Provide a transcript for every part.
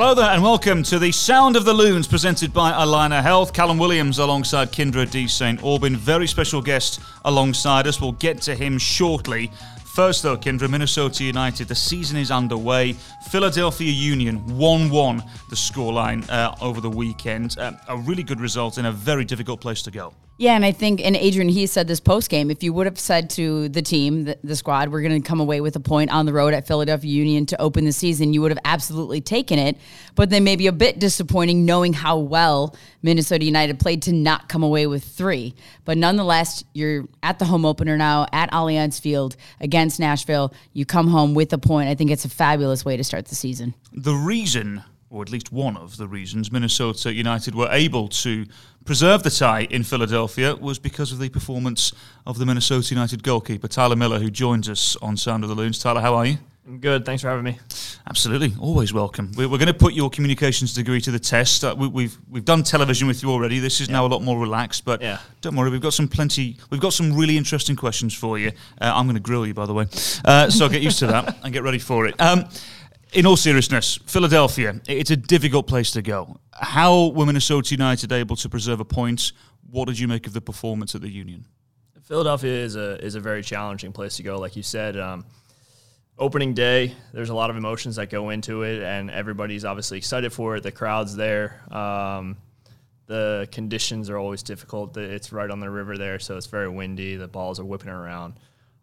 Hello there, and welcome to the Sound of the Loons presented by Allina Health. Callum Williams alongside Kyndra de St. Aubin. Very special guest alongside us. We'll get to him shortly. First, though, Kyndra, Minnesota United, the season is underway. Philadelphia Union 1 1, the scoreline uh, over the weekend. Uh, a really good result in a very difficult place to go. Yeah, and I think, and Adrian, he said this post game. If you would have said to the team, the, the squad, we're going to come away with a point on the road at Philadelphia Union to open the season, you would have absolutely taken it. But then maybe a bit disappointing knowing how well Minnesota United played to not come away with three. But nonetheless, you're at the home opener now at Allianz Field against Nashville. You come home with a point. I think it's a fabulous way to start the season. The reason or at least one of the reasons Minnesota United were able to preserve the tie in Philadelphia was because of the performance of the Minnesota United goalkeeper, Tyler Miller, who joins us on Sound of the Loons. Tyler, how are you? I'm good. Thanks for having me. Absolutely, always welcome. We're, going to put your communications degree to the test. Uh, we, have we've, we've done television with you already. This is yeah. now a lot more relaxed, but yeah. don't worry. We've got some plenty. We've got some really interesting questions for you. Uh, I'm going to grill you, by the way, uh, so get used to that and get ready for it. Um, in all seriousness, Philadelphia, it's a difficult place to go. How were Minnesota United able to preserve a point? What did you make of the performance at the Union? Philadelphia is a is a very challenging place to go. Like you said, um, opening day, there's a lot of emotions that go into it, and everybody's obviously excited for it. The crowd's there. Um, the conditions are always difficult. It's right on the river there, so it's very windy. The balls are whipping around.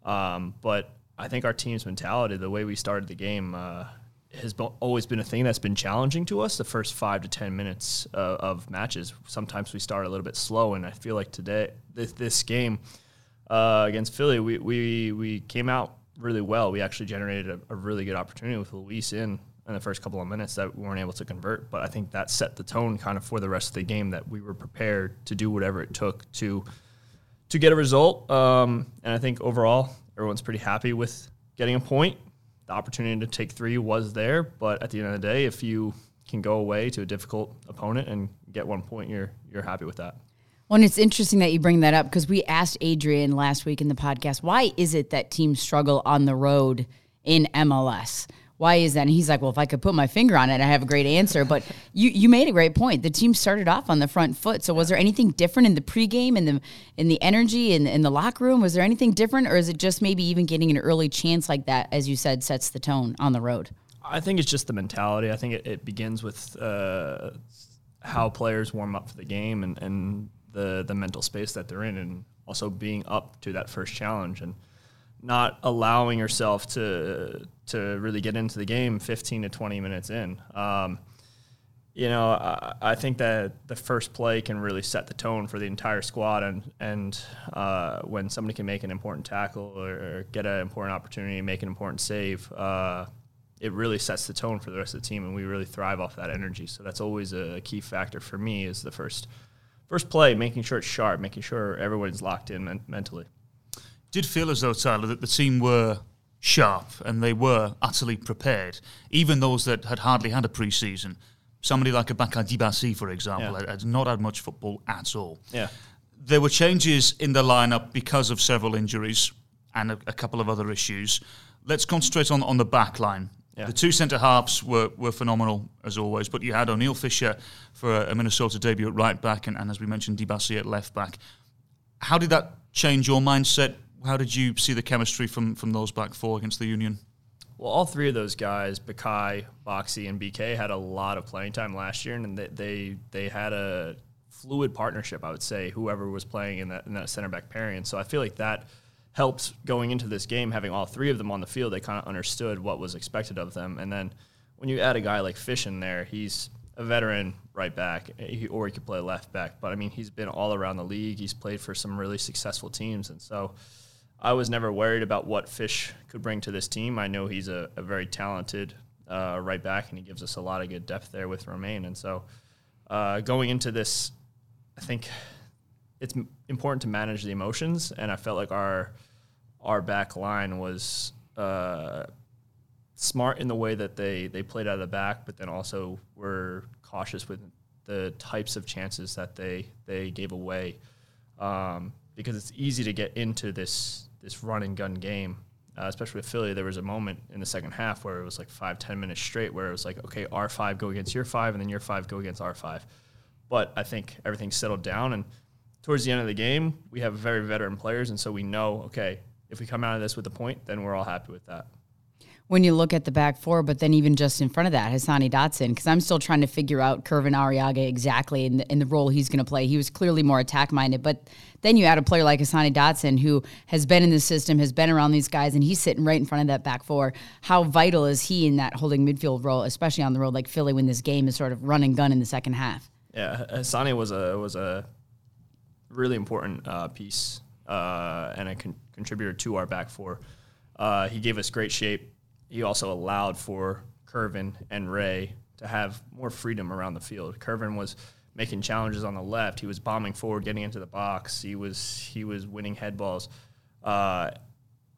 Um, but I think our team's mentality, the way we started the game, uh, has always been a thing that's been challenging to us. The first five to ten minutes uh, of matches, sometimes we start a little bit slow, and I feel like today this, this game uh, against Philly, we, we we came out really well. We actually generated a, a, really good opportunity with Luis in in the first couple of minutes that we weren't able to convert. But I think that set the tone kind of for the rest of the game that we were prepared to do whatever it took to to get a result. Um, and I think overall, everyone's pretty happy with getting a point the opportunity to take three was there, but at the end of the day, if you can go away to a difficult opponent and get one point, you're you're happy with that. Well, and it's interesting that you bring that up because we asked Adrian last week in the podcast, why is it that teams struggle on the road in MLS? Why is that? And he's like, well, if I could put my finger on it, I have a great answer. But you, you made a great point. The team started off on the front foot. So was there anything different in the pregame, in the in the energy, in, in the locker room? Was there anything different, or is it just maybe even getting an early chance like that, as you said, sets the tone on the road? I think it's just the mentality. I think it, it begins with uh, how players warm up for the game and, and the the mental space that they're in, and also being up to that first challenge and not allowing yourself to to really get into the game 15 to 20 minutes in. Um, you know, I, I, think that the first play can really set the tone for the entire squad, and and uh, when somebody can make an important tackle or, or, get an important opportunity, make an important save, uh, it really sets the tone for the rest of the team, and we really thrive off that energy. So that's always a key factor for me is the first first play, making sure it's sharp, making sure everyone's locked in men- mentally did feel as though, Tyler, that the team were sharp and they were utterly prepared. Even those that had hardly had a pre-season, somebody like a Bakaye Dibassy, for example, yeah. had not had much football at all. Yeah. There were changes in the lineup because of several injuries and a, a couple of other issues. Let's concentrate on, on the back line. Yeah. The two centre halves were, were phenomenal as always, but you had Oniel Fisher for a, a Minnesota debut at right back, and, and as we mentioned, Dibassy at left back. How did that change your mindset how did you see the chemistry from from those back four against the Union? Well, all three of those guys, Bakaye, Boxy, and BK, had a lot of playing time last year, and they they, they had a fluid partnership. I would say whoever was playing in that in that center back pairing. So I feel like that helped going into this game, having all three of them on the field. They kind of understood what was expected of them, and then when you add a guy like Fish in there, he's a veteran right back, or he could play left back. But I mean, he's been all around the league. He's played for some really successful teams, and so I was never worried about what Fish could bring to this team. I know he's a, a very talented uh, right back, and he gives us a lot of good depth there with Romain. And so, uh, going into this, I think it's important to manage the emotions, and I felt like our our back line was uh, smart in the way that they they played out of the back, but then also were cautious with the types of chances that they they gave away. Um, because it's easy to get into this this run and gun game uh, especially with Philly, there was a moment in the second half where it was like five, ten minutes straight where it was like, okay, our five go against your five, and then your five go against our five. But I think everything settled down, and towards the end of the game, we have very veteran players, and so we know, okay, if we come out of this with a point, then we're all happy with that when you look at the back four, but then even just in front of that, Hassani Dotson, because I'm still trying to figure out Kervin Arriaga exactly in the, in the role he's going to play. He was clearly more attack minded, but then you add a player like Hassani Dotson, who has been in the system, has been around these guys, and he's sitting right in front of that back four. How vital is he in that holding midfield role, especially on the road like Philly when this game is sort of run and gun in the second half? Yeah, Hassani was a was a really important uh, piece uh, and a con- contributor to our back four. Uh, he gave us great shape he also allowed for Kervin and Ray to have more freedom around the field. Kervin was making challenges on the left. He was bombing forward, getting into the box. He was he was winning head balls. Uh,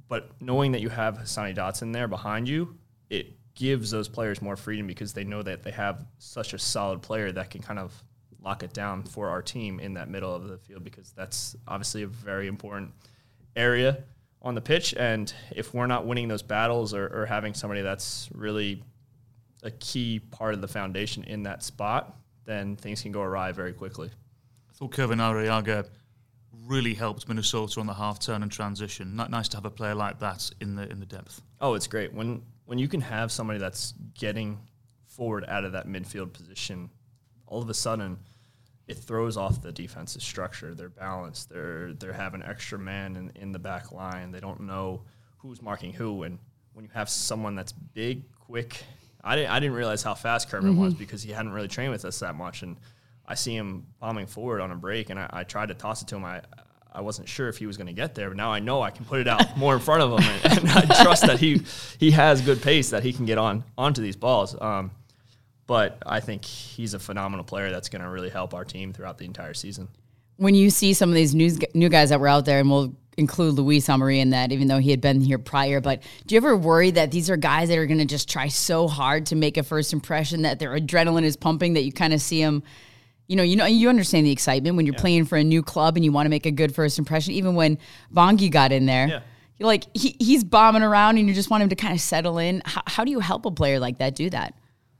but knowing that you have Hassani Dotson there behind you, it gives those players more freedom because they know that they have such a solid player that can kind of lock it down for our team in that middle of the field because that's obviously a very important area on the pitch. And if we're not winning those battles or, or having somebody that's really a key part of the foundation in that spot, then things can go awry very quickly. I thought Kervin Arriaga really helped Minnesota on the half turn and transition. Not nice to have a player like that in the in the depth. Oh, it's great when when you can have somebody that's getting forward out of that midfield position. All of a sudden, it throws off the defensive structure. They're balanced. They're they're having extra man in, in the back line. They don't know who's marking who. And when you have someone that's big, quick, I didn't I didn't realize how fast Kervin mm-hmm. was because he hadn't really trained with us that much. And I see him bombing forward on a break, and I, I tried to toss it to him. I I wasn't sure if he was going to get there, but now I know I can put it out more in front of him, and, and I trust that he he has good pace that he can get on onto these balls. Um, but I think he's a phenomenal player that's going to really help our team throughout the entire season. When you see some of these new, new guys that were out there, and we'll include Luis Amarilla in that, even though he had been here prior. But do you ever worry that these are guys that are going to just try so hard to make a first impression that their adrenaline is pumping that you kind of see them? You know, you know, you understand the excitement when you're yeah. playing for a new club and you want to make a good first impression. Even when Bongi got in there, yeah. like he, he's bombing around, and you just want him to kind of settle in. How, how do you help a player like that do that?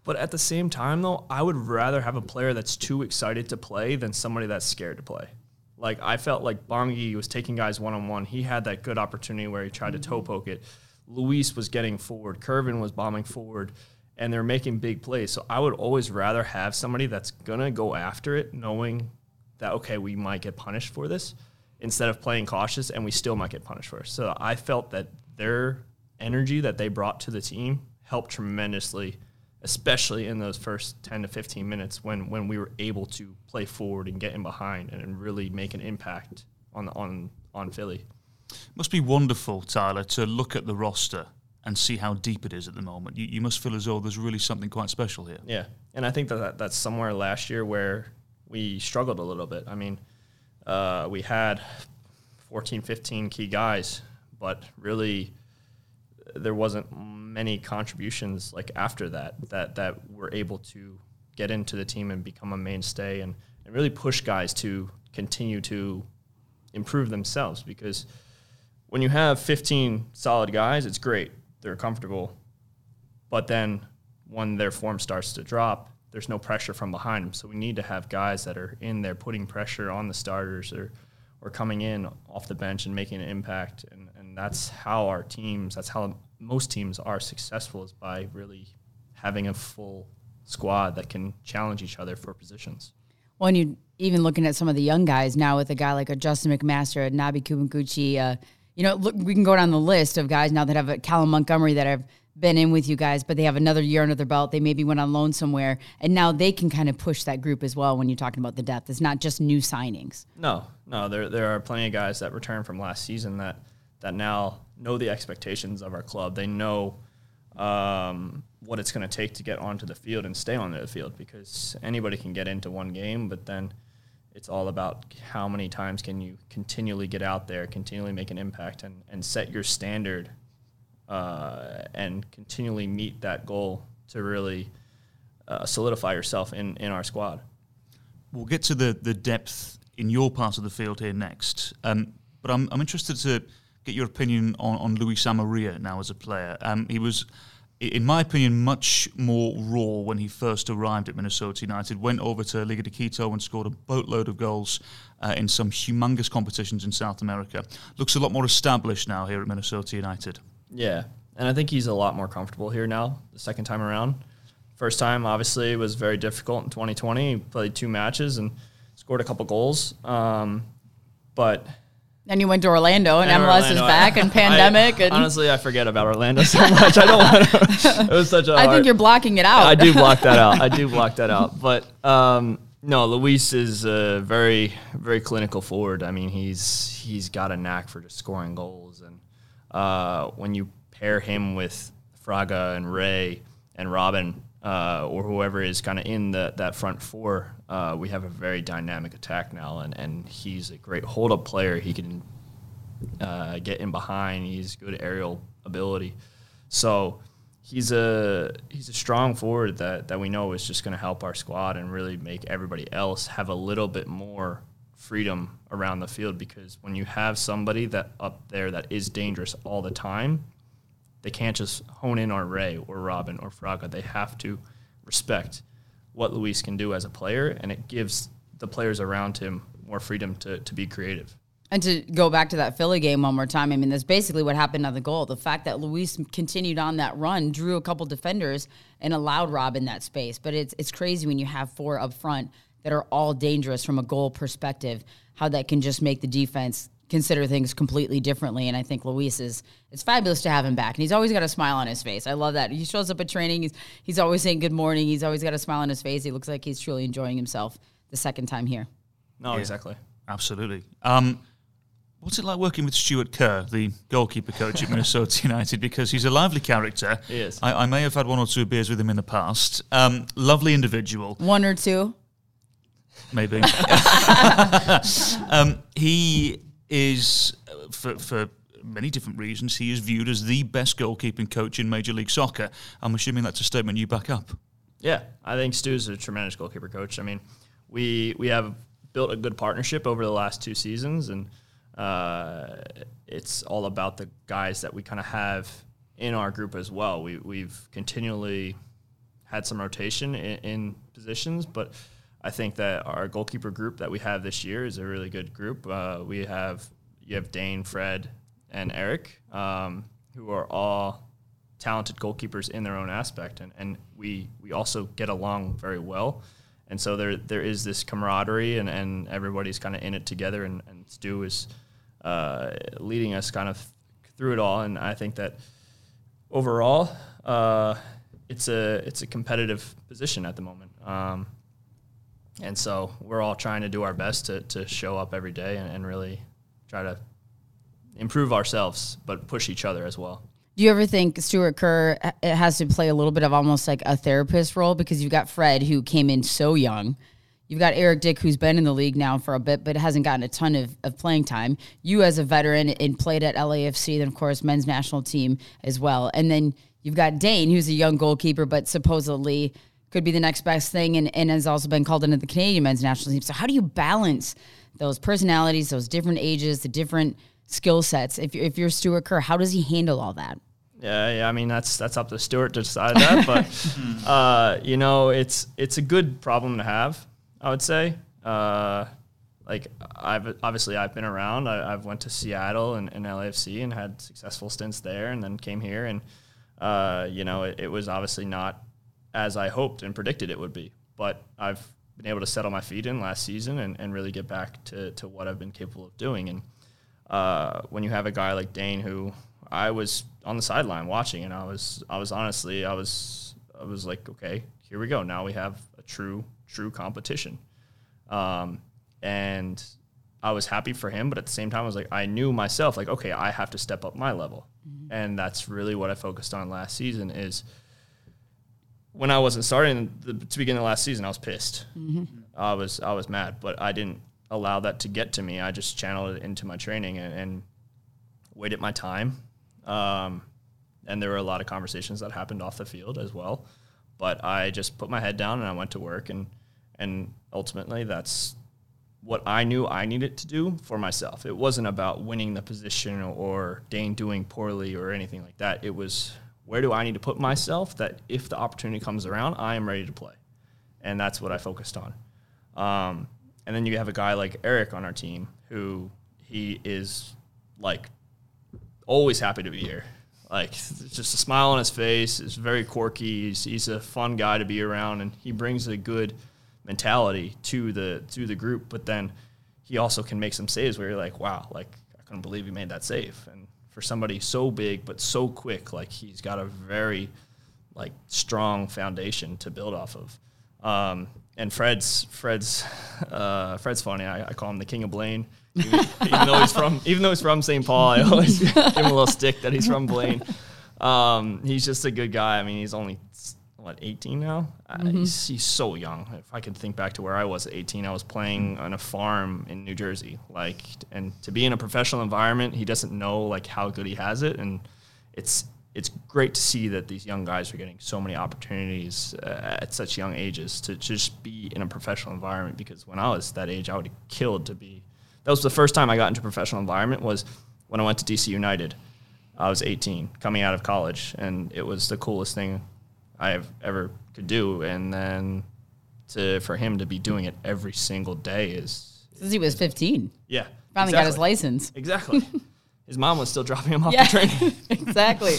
But at the same time, though, I would rather have a player that's too excited to play than somebody that's scared to play. Like I felt like Bongi was taking guys one on one. He had that good opportunity where he tried to toe mm-hmm. poke it. Luis was getting forward. Kervin was bombing forward, and they're making big plays. So I would always rather have somebody that's gonna go after it, knowing that okay, we might get punished for this, instead of playing cautious and we still might get punished for it. So I felt that their energy that they brought to the team helped tremendously especially in those first 10 to 15 minutes when, when we were able to play forward and get in behind and really make an impact on, on, on Philly. It must be wonderful, Tyler, to look at the roster and see how deep it is at the moment. You, you must feel as though there's really something quite special here. Yeah, and I think that, that that's somewhere last year where we struggled a little bit. I mean, uh, we had 14, 15 key guys, but really there wasn't many contributions like after that that that were able to get into the team and become a mainstay and, and really push guys to continue to improve themselves. Because when you have 15 solid guys it's great. They're comfortable. But then when their form starts to drop there's no pressure from behind them so we need to have guys that are in there putting pressure on the starters or or coming in off the bench and making an impact. And, and that's how our teams that's how most teams are successful is by really having a full squad that can challenge each other for positions. Well, and you even looking at some of the young guys now with a guy like a Justin McMaster, a Nabi Kibunguchy, uh, you know, look, we can go down the list of guys now that have a Callum Montgomery that have been in with you guys, but they have another year under their belt. They maybe went on loan somewhere, and now they can kind of push that group as well. When you're talking about the depth, it's not just new signings. No, no, there there are plenty of guys that returned from last season that that now know the expectations of our club. They know um, what it's going to take to get onto the field and stay on the field because anybody can get into one game, but then it's all about how many times can you continually get out there, continually make an impact, and, and set your standard uh, and continually meet that goal to really uh, solidify yourself in, in our squad. We'll get to the, the depth in your part of the field here next. Um, but I'm, I'm interested to get your opinion on, on Luis Amarilla now as a player. Um, he was, in my opinion, much more raw when he first arrived at Minnesota United. Went over to Liga de Quito and scored a boatload of goals uh, in some humongous competitions in South America. Looks a lot more established now here at Minnesota United. Yeah, and I think he's a lot more comfortable here now. The second time around, first time obviously was very difficult in 2020. He played two matches and scored a couple goals, um, but. And you went to Orlando, and, and MLS Orlando, is back, and pandemic. I, and honestly, I forget about Orlando so much. I don't want to. It was such a. I hard, think you're blocking it out. I do block that out. I do block that out. But um, no, Luis is a very, very clinical forward. I mean, he's he's got a knack for just scoring goals, and uh, when you pair him with Fraga and Ray and Robin uh, or whoever is kind of in the, that front four, uh, we have a very dynamic attack now, and, and he's a great hold up player. He can uh, get in behind. He's good aerial ability, so he's a he's a strong forward that that we know is just going to help our squad and really make everybody else have a little bit more freedom around the field because when you have somebody that up there that is dangerous all the time they can't just hone in on Ray or Robin or Fraga. They have to respect what Luis can do as a player, and it gives the players around him more freedom to, to be creative. And to go back to that Philly game one more time, I mean, that's basically what happened on the goal. The fact that Luis continued on that run, drew a couple defenders, and allowed Robin that space. But it's it's crazy when you have four up front that are all dangerous from a goal perspective, how that can just make the defense consider things completely differently. And I think Luis is it's fabulous to have him back. And he's always got a smile on his face. I love that. He shows up at training. He's he's always saying good morning. He's always got a smile on his face. He looks like he's truly enjoying himself the second time here. No, yeah, exactly. Absolutely. Um, what's it like working with Stewart Kerr, the goalkeeper coach at Minnesota United? Because he's a lively character. Yes. I, I, may have had one or two beers with him in the past. Um, lovely individual. One or two. Maybe. um, he is, uh, for, for many different reasons, he is viewed as the best goalkeeping coach in Major League Soccer. I'm assuming that's a statement you back up. Yeah, I think Stu's a tremendous goalkeeper coach. I mean, we we have built a good partnership over the last two seasons, and uh, it's all about the guys that we kind of have in our group as well. We we've continually had some rotation in, in positions, but I think that our goalkeeper group that we have this year is a really good group. Uh, we have you have Dane, Fred, and Eric, um, who are all talented goalkeepers in their own aspect, and, and we we also get along very well. And so there there is this camaraderie, and, and everybody's kind of in it together. And, and Stu is uh, leading us kind of through it all. And I think that overall, uh, it's a it's a competitive position at the moment. Um, and so we're all trying to do our best to, to show up every day and, and really try to improve ourselves, but push each other as well. Do you ever think Stewart Kerr has to play a little bit of almost like a therapist role because you've got Fred who came in so young. You've got Eric Dick who's been in the league now for a bit but hasn't gotten a ton of, of playing time. You as a veteran and played at LAFC, then of course men's national team as well. And then you've got Dane who's a young goalkeeper but supposedly could be the next best thing and, and has also been called into the Canadian men's national team. So how do you balance those personalities, those different ages, the different skill sets? If you're, if you're Stewart Kerr, how does he handle all that? Yeah, yeah. I mean, that's that's up to Stewart to decide that, but uh, you know, it's it's a good problem to have. I would say. Uh, like I've obviously I've been around. I, have went to Seattle and, and LAFC and had successful stints there, and then came here, and uh, you know, it, it was obviously not as I hoped and predicted it would be. But I've been able to settle my feet in last season and, and really get back to, to what I've been capable of doing. And uh, when you have a guy like Dane, who I was on the sideline watching, and I was I was honestly I was I was like, okay, here we go. Now we have a true true competition, um, and I was happy for him. But at the same time, I was like, I knew myself, like, okay, I have to step up my level, mm-hmm. and that's really what I focused on last season. Is when I wasn't starting the, to begin the last season, I was pissed. Mm-hmm. I was I was mad, but I didn't allow that to get to me. I just channeled it into my training and, and waited my time. Um, and there were a lot of conversations that happened off the field as well. But I just put my head down and I went to work and and ultimately that's what I knew I needed to do for myself. It wasn't about winning the position or Dane doing poorly or anything like that. It was where do I need to put myself that if the opportunity comes around, I am ready to play. And that's what I focused on. Um, and then you have a guy like Eric on our team who he is like always happy to be here. Like just a smile on his face. It's very quirky. He's, he's a fun guy to be around, and he brings a good mentality to the to the group. But then he also can make some saves where you're like, wow, like I couldn't believe he made that save. And for somebody so big but so quick, like he's got a very like strong foundation to build off of. Um, and Fred's Fred's uh, Fred's funny. I, I, call him the King of Blaine, even, even, though he's from even though he's from St. Paul. I always give him a little stick that he's from Blaine. Um, he's just a good guy. I mean, he's only what 18 now. Uh, mm-hmm. Uh, he's, he's so young. If I can think back to where I was at 18, I was playing on a farm in New Jersey. Like, and to be in a professional environment, he doesn't know like how good he has it, and it's it's great to see that these young guys are getting so many opportunities uh, at such young ages to just be in a professional environment. Because when I was that age, I would have killed to be. That was the first time I got into a professional environment was when I went to DC United. I was 18, coming out of college, and it was the coolest thing I have ever could do. And then to for him to be doing it every single day is since he was 15. Yeah, finally exactly. got his license. Exactly. his mom was still dropping him off yeah, the train. exactly.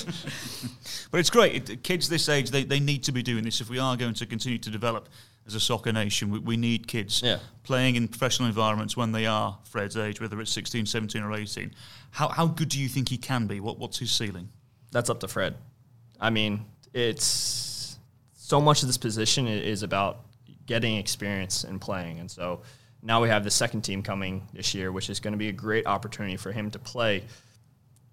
but it's great. It, kids this age, they, they need to be doing this. If we are going to continue to develop as a soccer nation, we, we need kids yeah. playing in professional environments when they are Fred's age, whether it's 16, 17, or 18. How, how good do you think he can be? What, what's his ceiling? That's up to Fred. I mean, it's so much of this position is about getting experience and playing. And so now we have the second team coming this year, which is going to be a great opportunity for him to play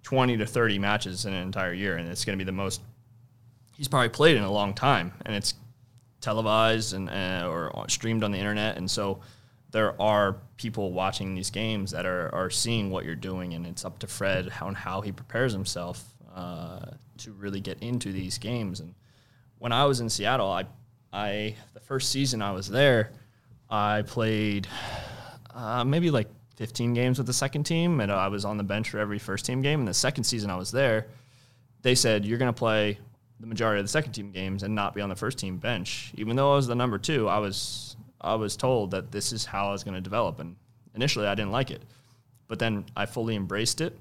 20 to 30 matches in an entire year. And it's going to be the most he's probably played in a long time. And it's televised and uh, or streamed on the internet. And so there are people watching these games that are, are seeing what you're doing. And it's up to Fred how, and how he prepares himself uh, to really get into these games. And when I was in Seattle, I, I the first season I was there – I played uh, maybe like 15 games with the second team, and I was on the bench for every first team game. And the second season I was there, they said you're going to play the majority of the second team games and not be on the first team bench. Even though I was the number two, I was I was told that this is how I was going to develop. And initially, I didn't like it, but then I fully embraced it,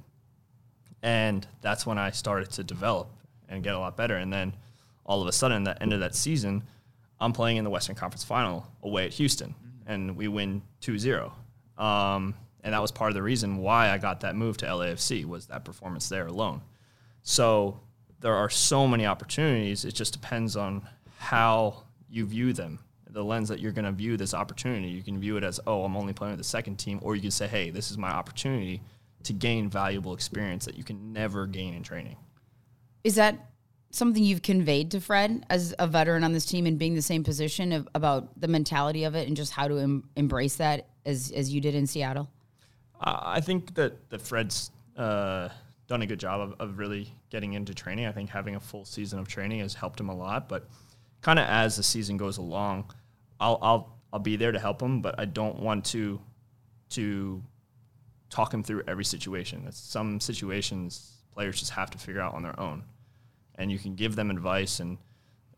and that's when I started to develop and get a lot better. And then all of a sudden, the end of that season I'm playing in the Western Conference Final away at Houston, and we win 2-0. Um, and that was part of the reason why I got that move to LAFC was that performance there alone. So there are so many opportunities. It just depends on how you view them, the lens that you're going to view this opportunity. You can view it as, oh, I'm only playing with the second team, or you can say, hey, this is my opportunity to gain valuable experience that you can never gain in training. Is that something you've conveyed to Fred as a veteran on this team and being the same position of, about the mentality of it and just how to em- embrace that as as you did in Seattle? I think that that Fred's uh, done a good job of, of really getting into training. I think having a full season of training has helped him a lot. But kind of as the season goes along, I'll I'll I'll be there to help him, but I don't want to to talk him through every situation. Some situations players just have to figure out on their own and you can give them advice and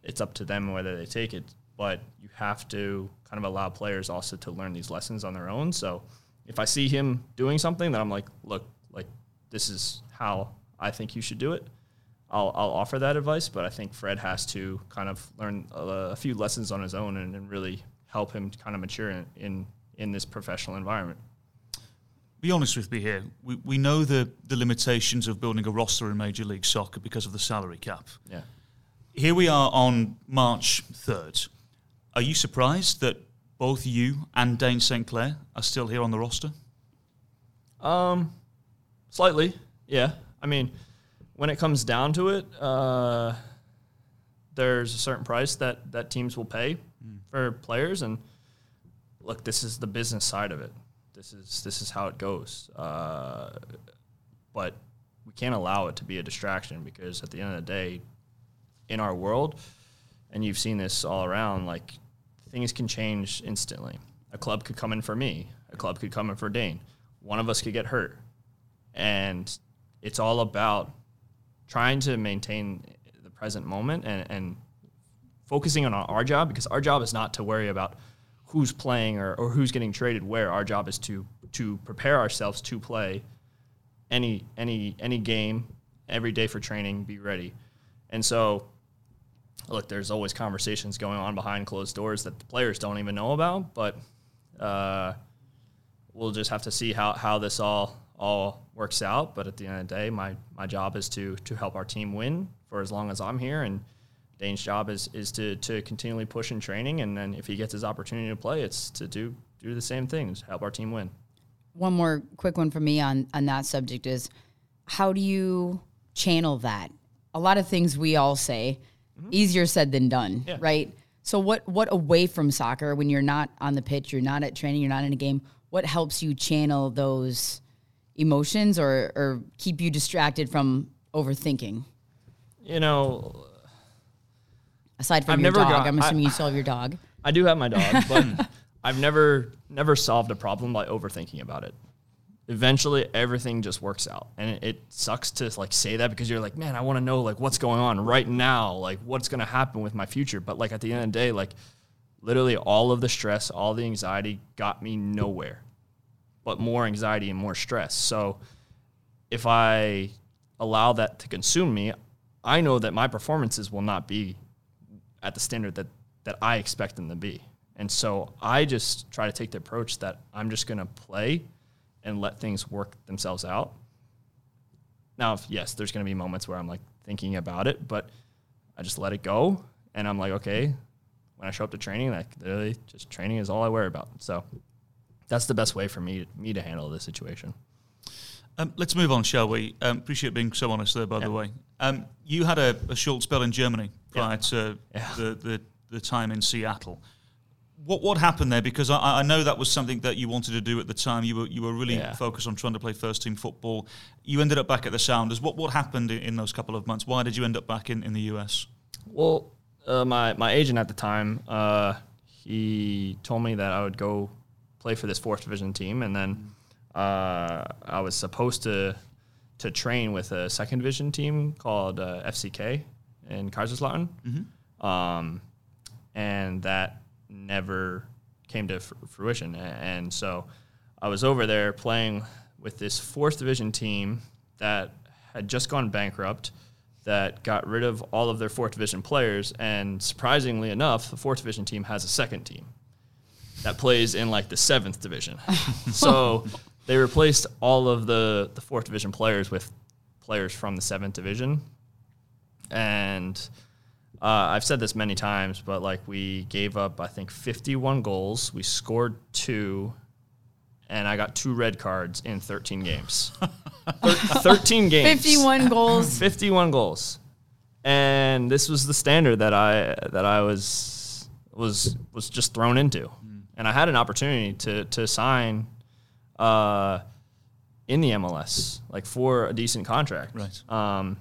it's up to them whether they take it. But you have to kind of allow players also to learn these lessons on their own. So if i see him doing something that i'm like look like this is how i think you should do it i'll, I'll offer that advice. But i think fred has to kind of learn a, a few lessons on his own and, and, really help him kind of mature in, in, in this professional environment be honest with me here. We, we know the, the limitations of building a roster in Major League Soccer because of the salary cap. Yeah. Here we are on March 3rd. Are you surprised that both you and Dane St. Clair are still here on the roster? Um, slightly, yeah. I mean, when it comes down to it, uh, there's a certain price that, that teams will pay mm. for players. And look, this is the business side of it this is this is how it goes. Uh, but we can't allow it to be a distraction because at the end of the day, in our world, and you've seen this all around, like things can change instantly. A club could come in for me. a club could come in for Dane. One of us could get hurt. And it's all about trying to maintain the present moment and, and focusing on our job because our job is not to worry about who's playing or, or who's getting traded where. Our job is to to prepare ourselves to play any any any game every day for training, be ready. And so look, there's always conversations going on behind closed doors that the players don't even know about, but uh, we'll just have to see how, how this all all works out. But at the end of the day, my, my job is to to help our team win for as long as I'm here, and Dane's job is is to to continually push in training, and then if he gets his opportunity to play, it's to do do the same things, help our team win. One more quick one for me on on that subject is how do you channel that? A lot of things we all say, mm-hmm. easier said than done, yeah. right? So what what away from soccer when you're not on the pitch, you're not at training, you're not in a game, what helps you channel those emotions or or keep you distracted from overthinking? You know, aside from I've your dog, got, I'm assuming you still have your dog. I do have my dog, but I've never never solved a problem by overthinking about it. Eventually, everything just works out, and it, it sucks to like say that because you're like, man, I want to know like what's going on right now, like what's going to happen with my future. But like at the end of the day, like literally all of the stress, all the anxiety got me nowhere, but more anxiety and more stress. So if I allow that to consume me, I know that my performances will not be at the standard that that I expect them to be. And so I just try to take the approach that I'm just going to play and let things work themselves out. Now, if, yes, there's going to be moments where I'm like thinking about it, but I just let it go. And I'm like, okay, when I show up to training, like literally just training is all I worry about. So that's the best way for me, me to handle this situation. Um, let's move on, shall we? Um, appreciate being so honest there, by yeah. the way. Um, you had a, a, short spell in Germany prior yeah. to yeah. The, the, the time in Seattle what what happened there? Because I, I, know that was something that you wanted to do at the time. You were you were really focused on trying to play first team football. You ended up back at the Sounders. What what happened in, in those couple of months? Why did you end up back in, in the US? Well, uh, my my agent at the time, uh, he told me that I would go play for this fourth division team, and then uh, I was supposed to to train with a second division team called uh, FCK in Kaiserslautern, mm-hmm. um, and that never came to fruition. And so I was over there playing with this fourth division team that had just gone bankrupt, that got rid of all of their fourth division players. And surprisingly enough, the fourth division team has a second team that plays in like the seventh division. so they replaced all of the, the fourth division players with players from the seventh division. And uh, I've said this many times, but like we gave up, I think, 51 goals. We scored two, and I got two red cards in 13 games. Thir- 13 games. 51 goals. 51 goals. And this was the standard that I that I was was was just thrown into. Mm. And I had an opportunity to to sign uh, in the MLS, like for a decent contract. Right. Um,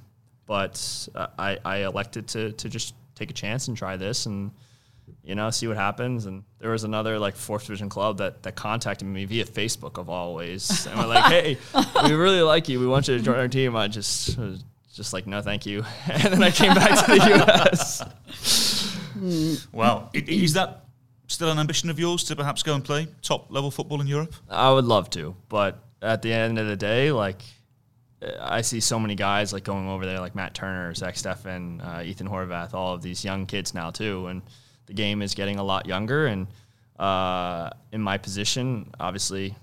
but uh, I, I elected to, to just take a chance and try this and you know see what happens. And there was another like fourth division club that, that contacted me via facebook of all ways and we're like hey we really like you. We want you to join our team. I just was just like no thank you. And then i came back to the us wow. Is that still an ambition of yours to perhaps go and play top level football in europe i would love to but at the end of the day like I see so many guys like going over there, like Matt Turner, Zach Steffen, uh, Ethan Horvath, all of these young kids now too, and the game is getting a lot younger. And uh, in my position, obviously,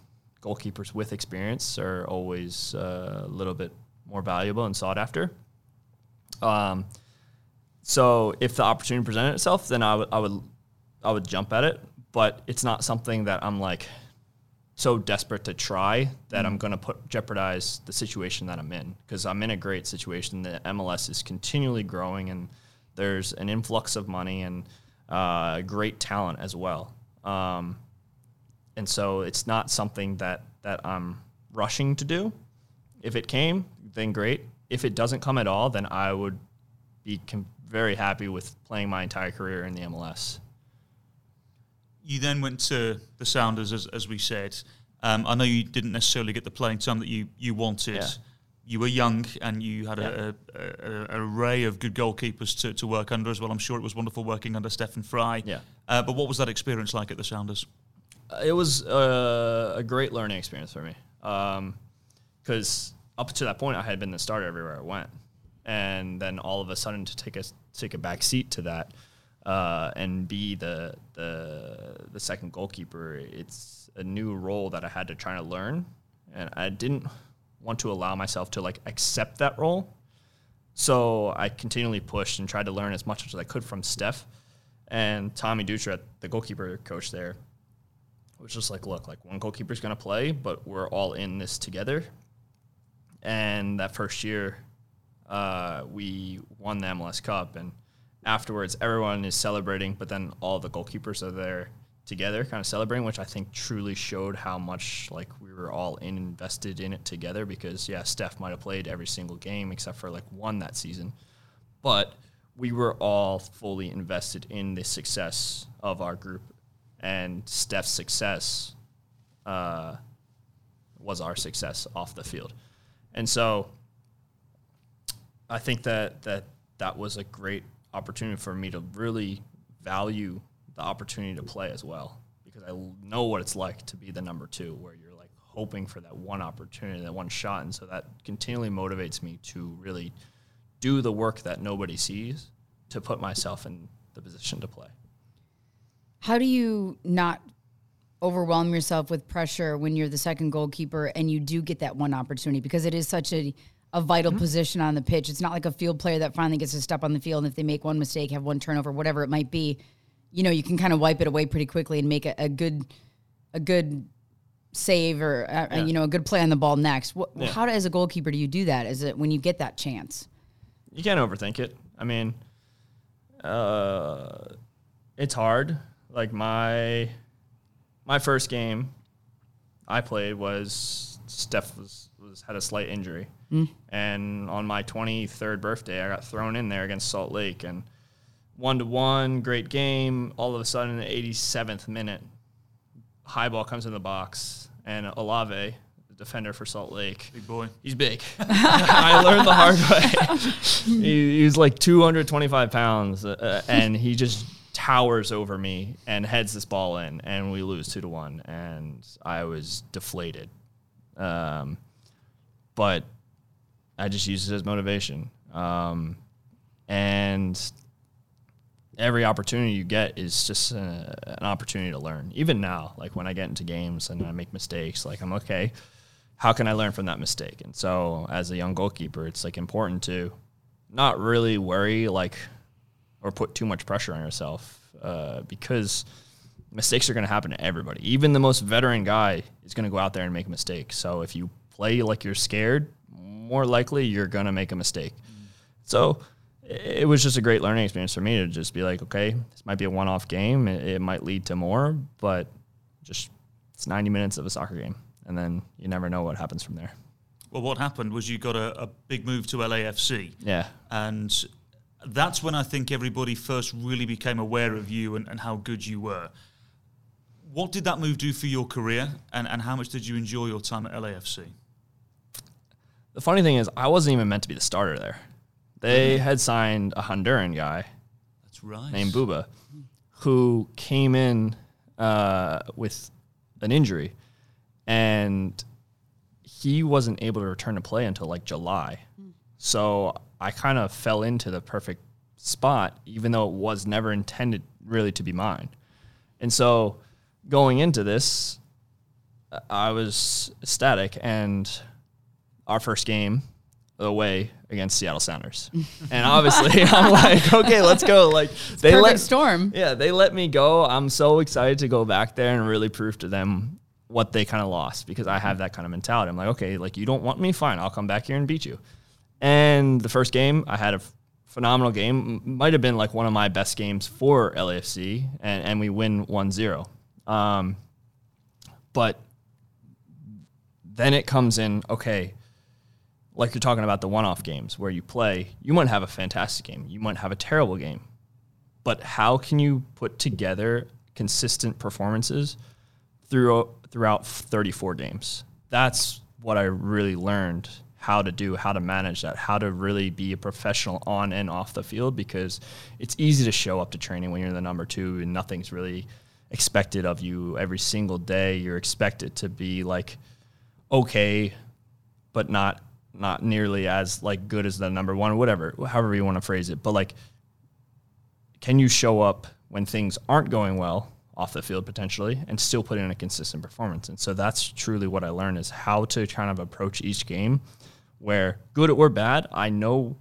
goalkeepers with experience are always uh, a little bit more valuable and sought after. Um, so if the opportunity presented itself, then I would I would I would jump at it. But it's not something that I'm like so desperate to try that mm I'm going to put jeopardize the situation that I'm in because I'm in a great situation. The MLS is continually growing and there's an influx of money and uh, great talent as well. Um, and so it's not something that that I'm rushing to do. If it came, then great. If it doesn't come at all, then I would be com- very happy with playing my entire career in the MLS you then went to the Sounders, as, as we said. Um, I know you didn't necessarily get the playing time that you, you wanted. Yeah. You were young and you had yeah. a, a, a, array of good goalkeepers to, to work under as well. I'm sure it was wonderful working under Stefan Frei. Yeah. Uh, but what was that experience like at the Sounders? Uh, it was uh, a great learning experience for me. Because um, up to that point, I had been the starter everywhere I went. And then all of a sudden to take a, take a back seat to that – uh, and be the the the second goalkeeper. It's a new role that I had to try to learn, and I didn't want to allow myself to like accept that role. So I continually pushed and tried to learn as much as I could from Steph and Tommy Dutra, the goalkeeper coach there. Was just like, look, like one goalkeeper's gonna play, but we're all in this together. And that first year, uh, we won the MLS Cup, and afterwards everyone is celebrating, but then all the goalkeepers are there together, kind of celebrating, which I think truly showed how much like we were all in, invested in it together. Because yeah, Steph might have played every single game except for like one that season, but we were all fully invested in the success of our group, and Steph's success uh, was our success off the field, and so I think that that that was a great opportunity for me to really value the opportunity to play as well because I know what it's like to be the number two where you're like hoping for that one opportunity, that one shot. And so that continually motivates me to really do the work that nobody sees to put myself in the position to play. How do you not overwhelm yourself with pressure when you're the second goalkeeper and you do get that one opportunity because it is such a a vital mm-hmm. position on the pitch. It's not like a field player that finally gets to step on the field and if they make one mistake, have one turnover, whatever it might be, you know, you can kind of wipe it away pretty quickly and make a, a good a good save or uh, yeah. you know a good play on the ball next. What, yeah. How as a goalkeeper do you do that? Is it when you get that chance? You can't overthink it. I mean, uh, it's hard. Like my my first game I played was Steph was, was had a slight injury Mm. And on my 23rd birthday, I got thrown in there against Salt Lake and one to one, great game. All of a sudden, in the 87th minute, high ball comes in the box, and Olave, the defender for Salt Lake, big boy, he's big. I learned the hard way. he, he, was like 225 pounds, uh, and he just towers over me and heads this ball in, and we lose two to one, and I was deflated. Um, but I just use it as motivation. Um, and every opportunity you get is just a, an opportunity to learn. Even now, like when I get into games and I make mistakes, like I'm okay. How can I learn from that mistake? And so, as a young goalkeeper, it's like important to not really worry like or put too much pressure on yourself uh, because mistakes are going to happen to everybody. Even the most veteran guy is going to go out there and make a mistake. So if you play like you're scared, more likely you're going to make a mistake. So it was just a great learning experience for me to just be like, okay, this might be a one off game. It, it, might lead to more, but just it's 90 minutes of a soccer game. And then you never know what happens from there. Well, what happened was you got a, a big move to LAFC. Yeah. And that's when I think everybody first really became aware of you and, and how good you were. What did that move do for your career, and, and how much did you enjoy your time at LAFC? The funny thing is, I wasn't even meant to be the starter there. They had signed a Honduran guy. That's right. Named Buba, who came in uh, with an injury, and he wasn't able to return to play until like July. So I kind of fell into the perfect spot, even though it was never intended really to be mine. And so going into this, I was ecstatic and our first game away against Seattle Sounders. and obviously I'm like, okay, let's go. Like they let storm. Yeah, they let me go. I'm so excited to go back there and really prove to them what they kind of lost because I have that kind of mentality. I'm like, okay, like you don't want me, fine. I'll come back here and beat you. And the first game, I had a f- phenomenal game. Might have been like one of my best games for LAFC, and, and we win 1 0. Um, but then it comes in, okay, like you're talking about the one-off games where you play, you might have a fantastic game, you might have a terrible game, but how can you put together consistent performances through throughout 34 games. That's what I really learned how to do, how to manage that, how to really be a professional on and off the field because it's easy to show up to training when you're the number 2 and nothing's really expected of you every single day. You're expected to be like okay, but not not nearly as like good as the number one, whatever, however you want to phrase it. But like, can you show up when things aren't going well off the field potentially and still put in a consistent performance? And so that's truly what I learned is how to kind of approach each game where good or bad, I know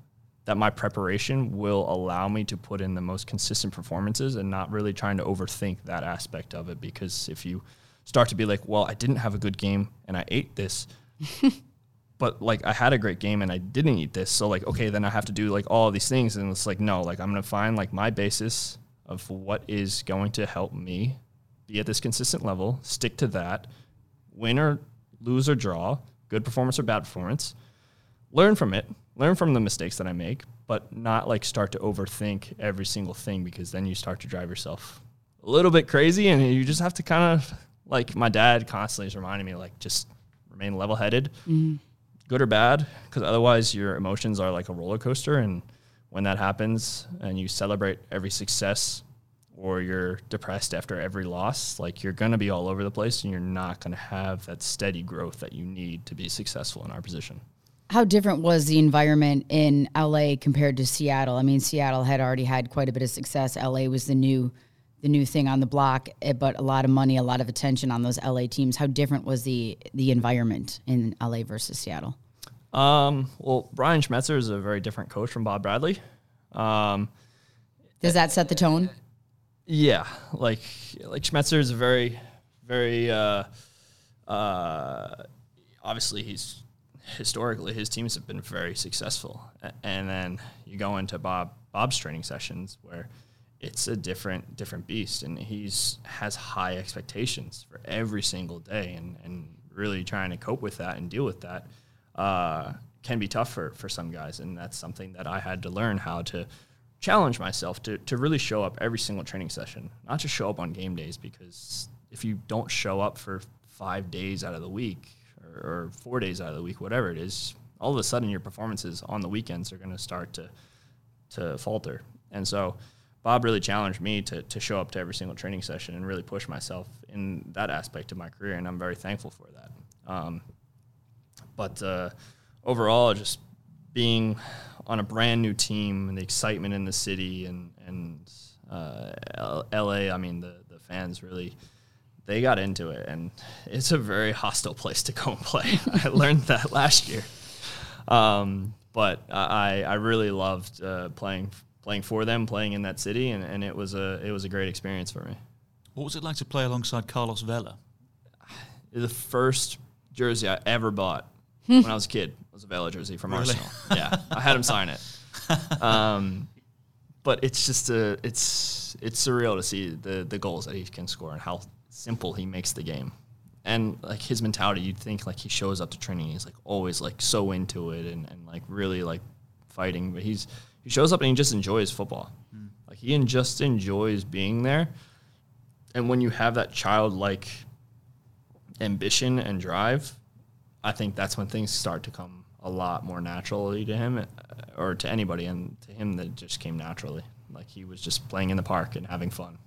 that my preparation will allow me to put in the most consistent performances and not really trying to overthink that aspect of it because if you start to be like, well, I didn't have a good game and I ate this but like I had a great game and I didn't eat this. So like, okay, then I have to do like all these things. And it's like, no, like I'm gonna find like my basis of what is going to help me be at this consistent level, stick to that, win or lose or draw, good performance or bad performance, learn from it, learn from the mistakes that I make, but not like start to overthink every single thing because then you start to drive yourself a little bit crazy and you just have to kind of like my dad constantly is reminding me like just remain level headed. Mm-hmm good or bad, because otherwise your emotions are like a roller coaster. And when that happens and you celebrate every success or you're depressed after every loss, like you're going to be all over the place and you're not going to have that steady growth that you need to be successful in our position. How different was the environment in LA compared to Seattle? I mean, Seattle had already had quite a bit of success. LA was the new the new thing on the block, eh, but a lot of money, a lot of attention on those LA teams. How different was the the environment in LA versus Seattle? Um, well, Brian Schmetzer is a very different coach from Bob Bradley. Um, Does that set the tone? Yeah, like like Schmetzer is a very, very uh, uh, obviously he's historically his teams have been very successful, and then you go into Bob Bob's training sessions where it's a different different beast, and he's has high expectations for every single day, and and really trying to cope with that and deal with that uh, can be tough for, for some guys. And that's something that I had to learn how to challenge myself to, to really show up every single training session, not just show up on game days, because if you don't show up for five days out of the week or, or four days out of the week, whatever it is, all of a sudden your performances on the weekends are going to start to to falter. And so Bob really challenged me to, to show up to every single training session and really push myself in that aspect of my career. And I'm very thankful for that. Um, but uh, overall, just being on a brand new team and the excitement in the city and and uh, L.A. I mean, the the fans really they got into it, and it's a very hostile place to go and play. I learned that last year, um, but I I really loved uh, playing playing for them, playing in that city, and, and it was a it was a great experience for me. What was it like to play alongside Carlos Vela? The first jersey I ever bought when I was a kid. was a Vela jersey from really? Arsenal. Yeah, I had him sign it. Um, but it's just a it's it's surreal to see the the goals that he can score and how simple he makes the game. And like his mentality, you'd think like he shows up to training, he's like always like so into it and, and like really like fighting. But he's he shows up and he just enjoys football. Mm. Like he just enjoys being there. And when you have that childlike ambition and drive, I think that's when things start to come a lot more naturally to him uh, or to anybody. And to him, that just came naturally. Like he was just playing in the park and having fun.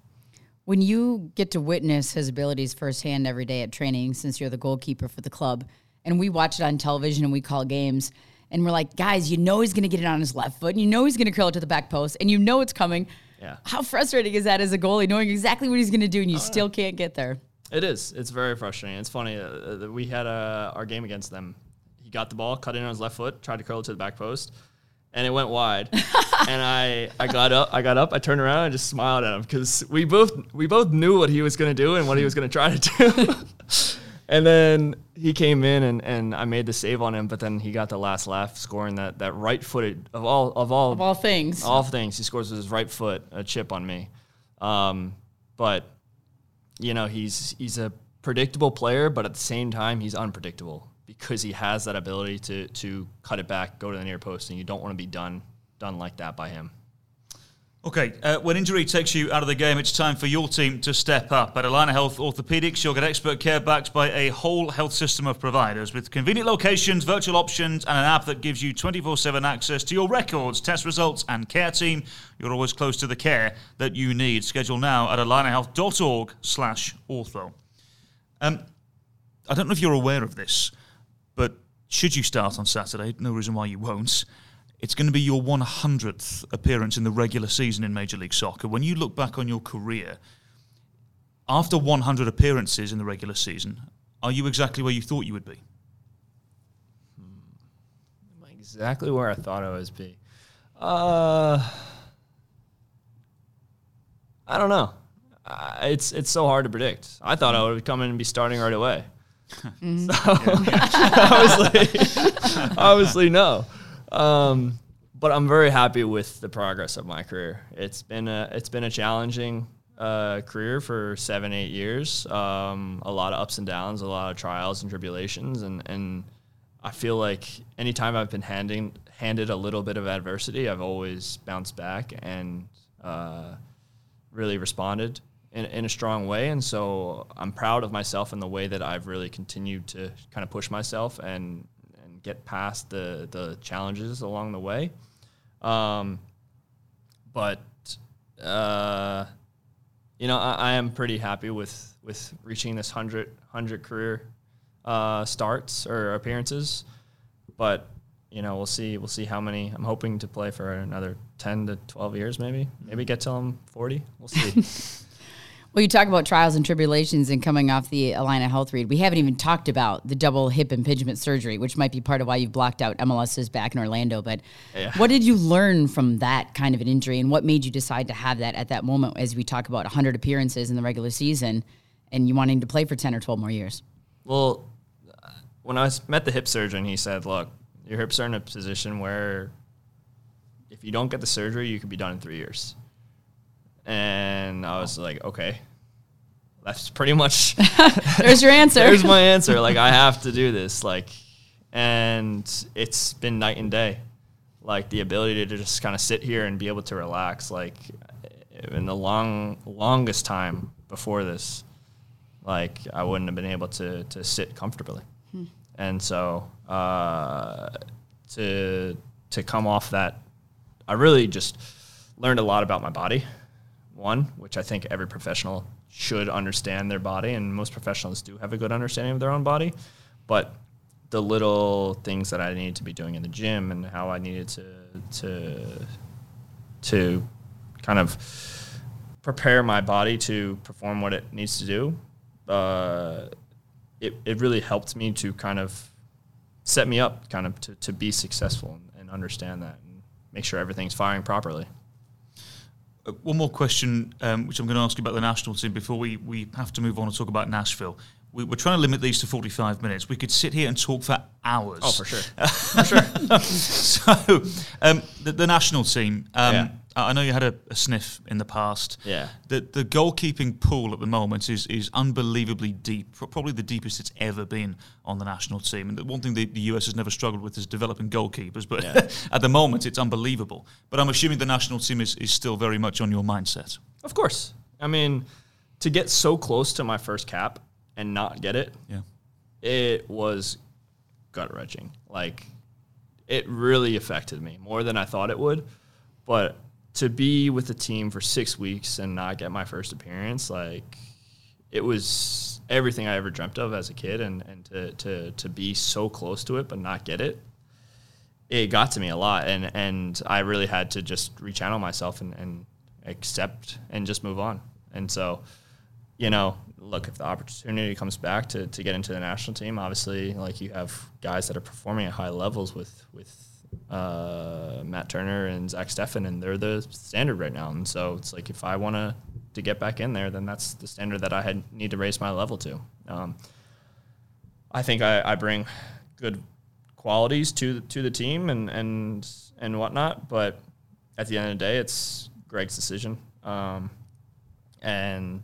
When you get to witness his abilities firsthand every day at training, since you're the goalkeeper for the club, and we watch it on television and we call games, and we're like, guys, you know he's going to get it on his left foot, and you know he's going to curl it to the back post, and you know it's coming. Yeah. How frustrating is that as a goalie, knowing exactly what he's going to do, and you oh, still can't get there? It is. It's very frustrating. It's funny. Uh, we had uh, our game against them. He got the ball, cut in on his left foot, tried to curl it to the back post, and it went wide. and I, I got up. I got up. I turned around and just smiled at him because we both we both knew what he was going to do and what he was going to try to do. and then he came in and, and I made the save on him, but then he got the last laugh, scoring that that right footed of all of all of all things. All things, he scores with his right foot a chip on me. Um, but you know, he's he's a predictable player, but at the same time, he's unpredictable because he has that ability to to cut it back, go to the near post, and you don't want to be done done like that by him. Okay, uh, when injury takes you out of the game, it's time for your team to step up. At Allina Health Orthopedics, you'll get expert care backed by a whole health system of providers with convenient locations, virtual options, and an app that gives you 24 7 access to your records, test results, and care team. You're always close to the care that you need. Schedule now at allinahealth.org slash ortho. Um, I don't know if you're aware of this, but should you start on Saturday, no reason why you won't it's going to be your 100th appearance in the regular season in Major League Soccer. When you look back on your career, after 100 appearances in the regular season, are you exactly where you thought you would be? Hmm. Exactly where I thought I was be. Uh, I don't know. Uh, it's it's so hard to predict. I thought I would come in and be starting right away. mm-hmm. so, obviously, obviously no. Um, but I'm very happy with the progress of my career. It's been a it's been a challenging uh, career for seven eight years. Um, a lot of ups and downs, a lot of trials and tribulations, and and I feel like anytime I've been handing handed a little bit of adversity, I've always bounced back and uh, really responded in, in a strong way. And so I'm proud of myself in the way that I've really continued to kind of push myself and get past the the challenges along the way. Um, but uh, you know, I, I, am pretty happy with with reaching this 100, 100 career uh, starts or appearances. But you know, we'll see. We'll see how many. I'm hoping to play for another ten to twelve years, maybe. Maybe get till I'm forty. We'll see. Well, you talk about trials and tribulations and coming off the Allina Health read. We haven't even talked about the double hip impingement surgery, which might be part of why you've blocked out MLS's back in Orlando. But yeah. what did you learn from that kind of an injury, and what made you decide to have that at that moment? As we talk about 100 appearances in the regular season, and you wanting to play for 10 or 12 more years. Well, when I met the hip surgeon, he said, "Look, your hips are in a position where if you don't get the surgery, you could be done in three years." And I was like, okay, that's pretty much. There's your answer. There's my answer. Like I have to do this. Like, and it's been night and day. Like the ability to just kind of sit here and be able to relax. Like in the long longest time before this, like I wouldn't have been able to to sit comfortably. Hmm. And so uh, to to come off that, I really just learned a lot about my body one, which I think every professional should understand their body, and most professionals do have a good understanding of their own body. But the little things that I needed to be doing in the gym and how I needed to to to kind of prepare my body to perform what it needs to do, uh, it, it really helped me to kind of set me up kind of to, to be successful and, and understand that and make sure everything's firing properly. One more question, um, which I'm going to ask you about the national team before we, we have to move on and talk about Nashville. We, are trying to limit these to 45 minutes. We could sit here and talk for hours. Oh, for sure. for sure. so, um, the, the, national team, um, yeah. I know you had a, a, sniff in the past. Yeah. The the goalkeeping pool at the moment is is unbelievably deep, probably the deepest it's ever been on the national team. And the one thing the, the US has never struggled with is developing goalkeepers, but yeah. at the moment it's unbelievable. But I'm assuming the national team is, is still very much on your mindset. Of course. I mean, to get so close to my first cap and not get it, yeah, it was gut wrenching. Like it really affected me more than I thought it would. But to be with the team for six weeks and not get my first appearance, like it was everything I ever dreamt of as a kid, and, and to, to, to be so close to it but not get it, it got to me a lot, and and I really had to just rechannel myself and, and accept and just move on. And so, you know, look if the opportunity comes back to, to get into the national team, obviously, like you have guys that are performing at high levels with with uh, Matt Turner and Zach Steffen, and they're the standard right now. And so it's like if I want to to get back in there, then that's the standard that I had need to raise my level to. Um, I think I, I bring good qualities to to the team and and and whatnot, but at the end of the day, it's Greg's decision. Um, and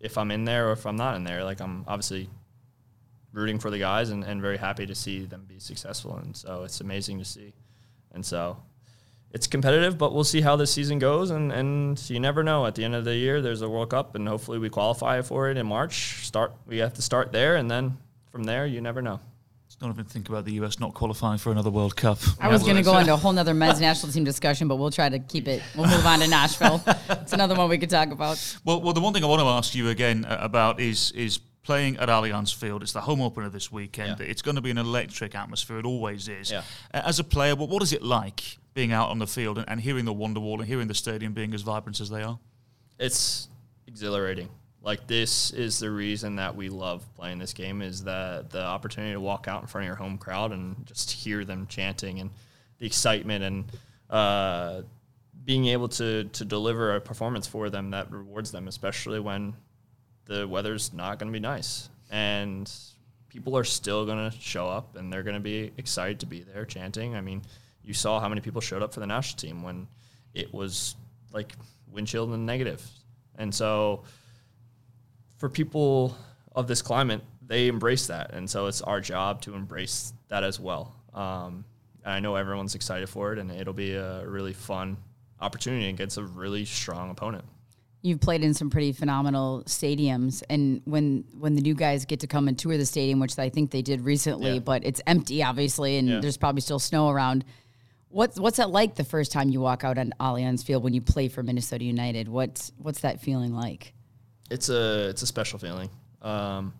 if I'm in there or if I'm not in there, like I'm obviously rooting for the guys and, and very happy to see them be successful. And so it's amazing to see. And so it's competitive, but we'll see how this season goes. And, and you never know. At the end of the year, there's a World Cup, and hopefully we qualify for it in March. Start we have to start there, and then from there, you never know. Don't even think about the US not qualifying for another World Cup. I was going to go into a whole nother men's national team discussion, but we'll try to keep it. We'll move on to Nashville. it's another one we could talk about. Well, well, the one thing I want to ask you again uh, about is is playing at Allianz Field. It's the home opener this weekend. Yeah. It's going to be an electric atmosphere. It always is. Yeah. As a player, what, what is it like being out on the field and, and hearing the Wonderwall and hearing the stadium being as vibrant as they are? It's exhilarating. Like this is the reason that we love playing this game is that the opportunity to walk out in front of your home crowd and just hear them chanting and the excitement and uh, being able to to deliver a performance for them that rewards them, especially when the weather's not going to be nice and people are still going to show up and they're going to be excited to be there chanting. I mean, you saw how many people showed up for the national team when it was like windshield and negative, and so for people of this climate, they embrace that, and so it's our job to embrace that as well. Um, I know everyone's excited for it, and it'll be a really fun opportunity against a really strong opponent. You've played in some pretty phenomenal stadiums, and when when the new guys get to come and tour the stadium, which I think they did recently, yeah. but it's empty, obviously, and yeah. there's probably still snow around. What's what's that like the first time you walk out on Allianz Field when you play for Minnesota United? What's what's that feeling like? It's a it's a special feeling. Um,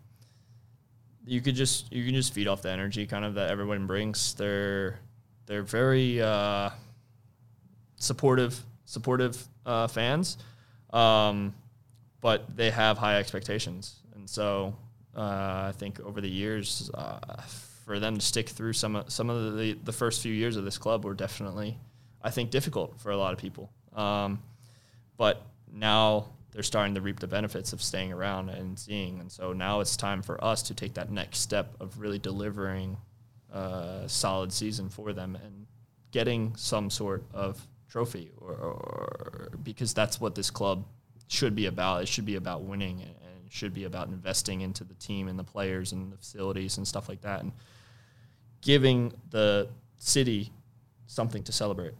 you could just you can just feed off the energy kind of that everyone brings. They're they're very uh, supportive supportive uh, fans, um, but they have high expectations, and so uh, I think over the years uh, for them to stick through some of, some of the the first few years of this club were definitely I think difficult for a lot of people. Um, but now they're starting to reap the benefits of staying around and seeing. And so now it's time for us to take that next step of really delivering a solid season for them and getting some sort of trophy or, or because that's what this club should be about. It should be about winning and it should be about investing into the team and the players and the facilities and stuff like that and giving the city something to celebrate.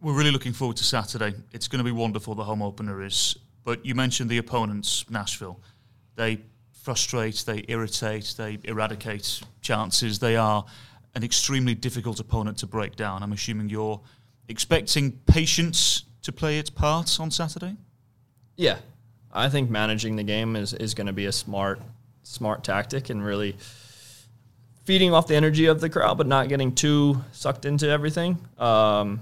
We're really looking forward to Saturday. It's going to be wonderful, the home opener is. But you mentioned the opponents, Nashville. They frustrate, they irritate, they eradicate chances. They are an extremely difficult opponent to break down. I'm assuming you're expecting patience to play its part on Saturday? Yeah. I think managing the game is, is going to be a smart smart tactic and really feeding off the energy of the crowd, but not getting too sucked into everything. Um,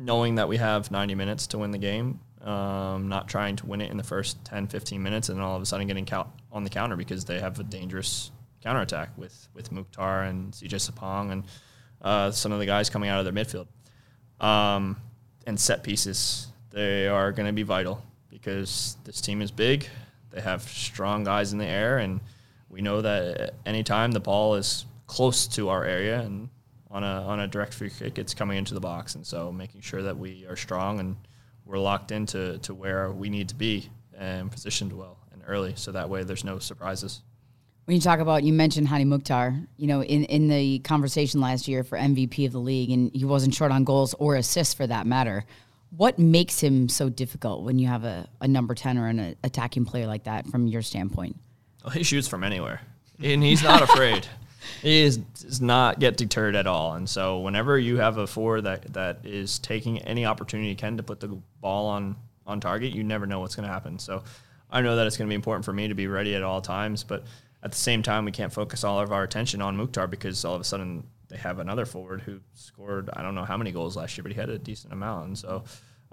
knowing that we have 90 minutes to win the game, um, not trying to win it in the first 10, 15 minutes, and then all of a sudden getting count on the counter because they have a dangerous counterattack with, with Mukhtar and CJ Sapong and uh, some of the guys coming out of their midfield. Um, and set pieces, they are going to be vital because this team is big. They have strong guys in the air, and we know that anytime the ball is close to our area and on a on a direct free kick, it's coming into the box, and so making sure that we are strong and we're locked into to where we need to be and positioned well and early, so that way there's no surprises. When you talk about, you mentioned Hany Mukhtar, you know, in, in the conversation last year for MVP of the league, and he wasn't short on goals or assists for that matter. What makes him so difficult when you have a, a number 10 or an attacking player like that from your standpoint? Well, he shoots from anywhere, and he's not afraid he is, does not get deterred at all. And so whenever you have a four that, that is taking any opportunity can to put the ball on, on target, you never know what's going to happen. So I know that it's going to be important for me to be ready at all times, but at the same time, we can't focus all of our attention on Mukhtar because all of a sudden they have another forward who scored I don't know how many goals last year, but he had a decent amount. And so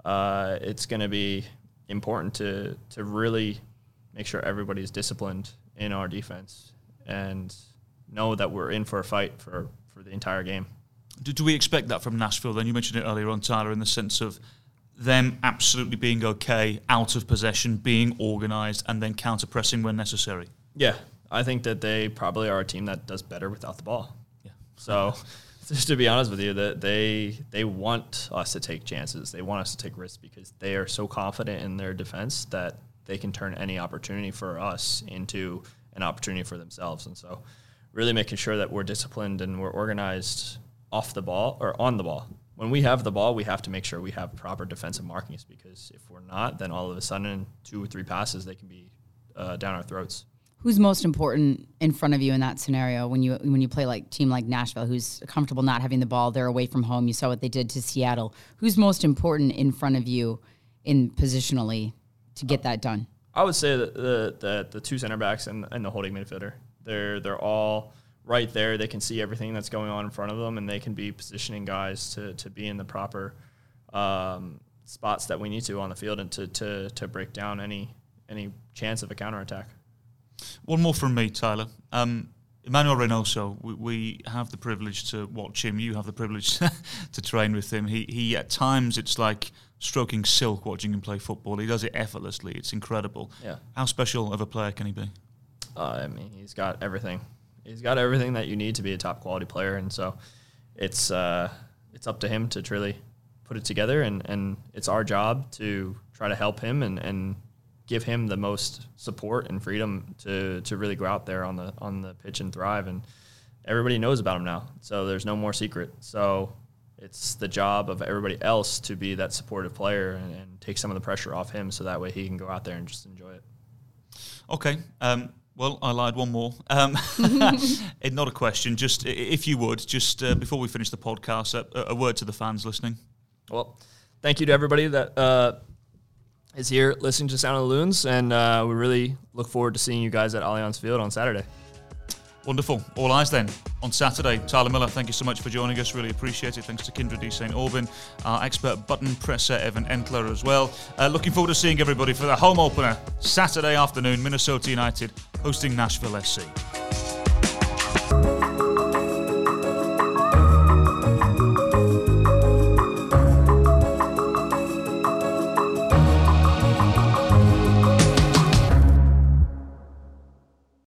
uh, it's going to be important to to really make sure everybody's disciplined in our defense and know that we're in for a fight for, for the entire game. Do, do we expect that from Nashville? Then you mentioned it earlier on, Tyler, in the sense of them absolutely being okay, out of possession, being organised, and then counter pressing when necessary. Yeah, I think that they probably are a team that does better without the ball. Yeah. So, just to be honest with you, that they they want us to take chances. They want us to take risks because they are so confident in their defense that they can turn any opportunity for us into an opportunity for themselves. And so, really making sure that we're disciplined and we're organized off the ball or on the ball. When we have the ball, we have to make sure we have proper defensive markings because if we're not, then all of a sudden, two or three passes, they can be uh, down our throats. Who's most important in front of you in that scenario when you when you play like team like Nashville, who's comfortable not having the ball, they're away from home. You saw what they did to Seattle. Who's most important in front of you in positionally to get that done? I would say that the the, the two center backs and, and the holding midfielder. They're they're all right there. They can see everything that's going on in front of them, and they can be positioning guys to, to be in the proper um, spots that we need to on the field and to, to, to break down any any chance of a counterattack. One more from me, Tyler. Um, Emmanuel Reynoso, we, we, have the privilege to watch him. You have the privilege to train with him. He, he at times it's like stroking silk watching him play football. He does it effortlessly. It's incredible. Yeah. How special of a player can he be? Uh, I mean, he's got everything. He's got everything that you need to be a top quality player, and so it's uh, it's up to him to truly put it together, and, and it's our job to try to help him and, and give him the most support and freedom to to really go out there on the on the pitch and thrive. And everybody knows about him now, so there's no more secret. So it's the job of everybody else to be that supportive player and, and take some of the pressure off him, so that way he can go out there and just enjoy it. Okay. Um, well, I lied one more. Um, not a question. Just if you would, just uh, before we finish the podcast, a, a, word to the fans listening. Well, thank you to everybody that uh, is here listening to Sound of the Loons, and uh, we really look forward to seeing you guys at Allianz Field on Saturday. Wonderful. All eyes then on Saturday. Tyler Miller, thank you so much for joining us. Really appreciate it. Thanks to Kyndra de St. Aubin, our expert button presser, Evan Entler, as well. Uh, looking forward to seeing everybody for the home opener Saturday afternoon. Minnesota United hosting Nashville SC.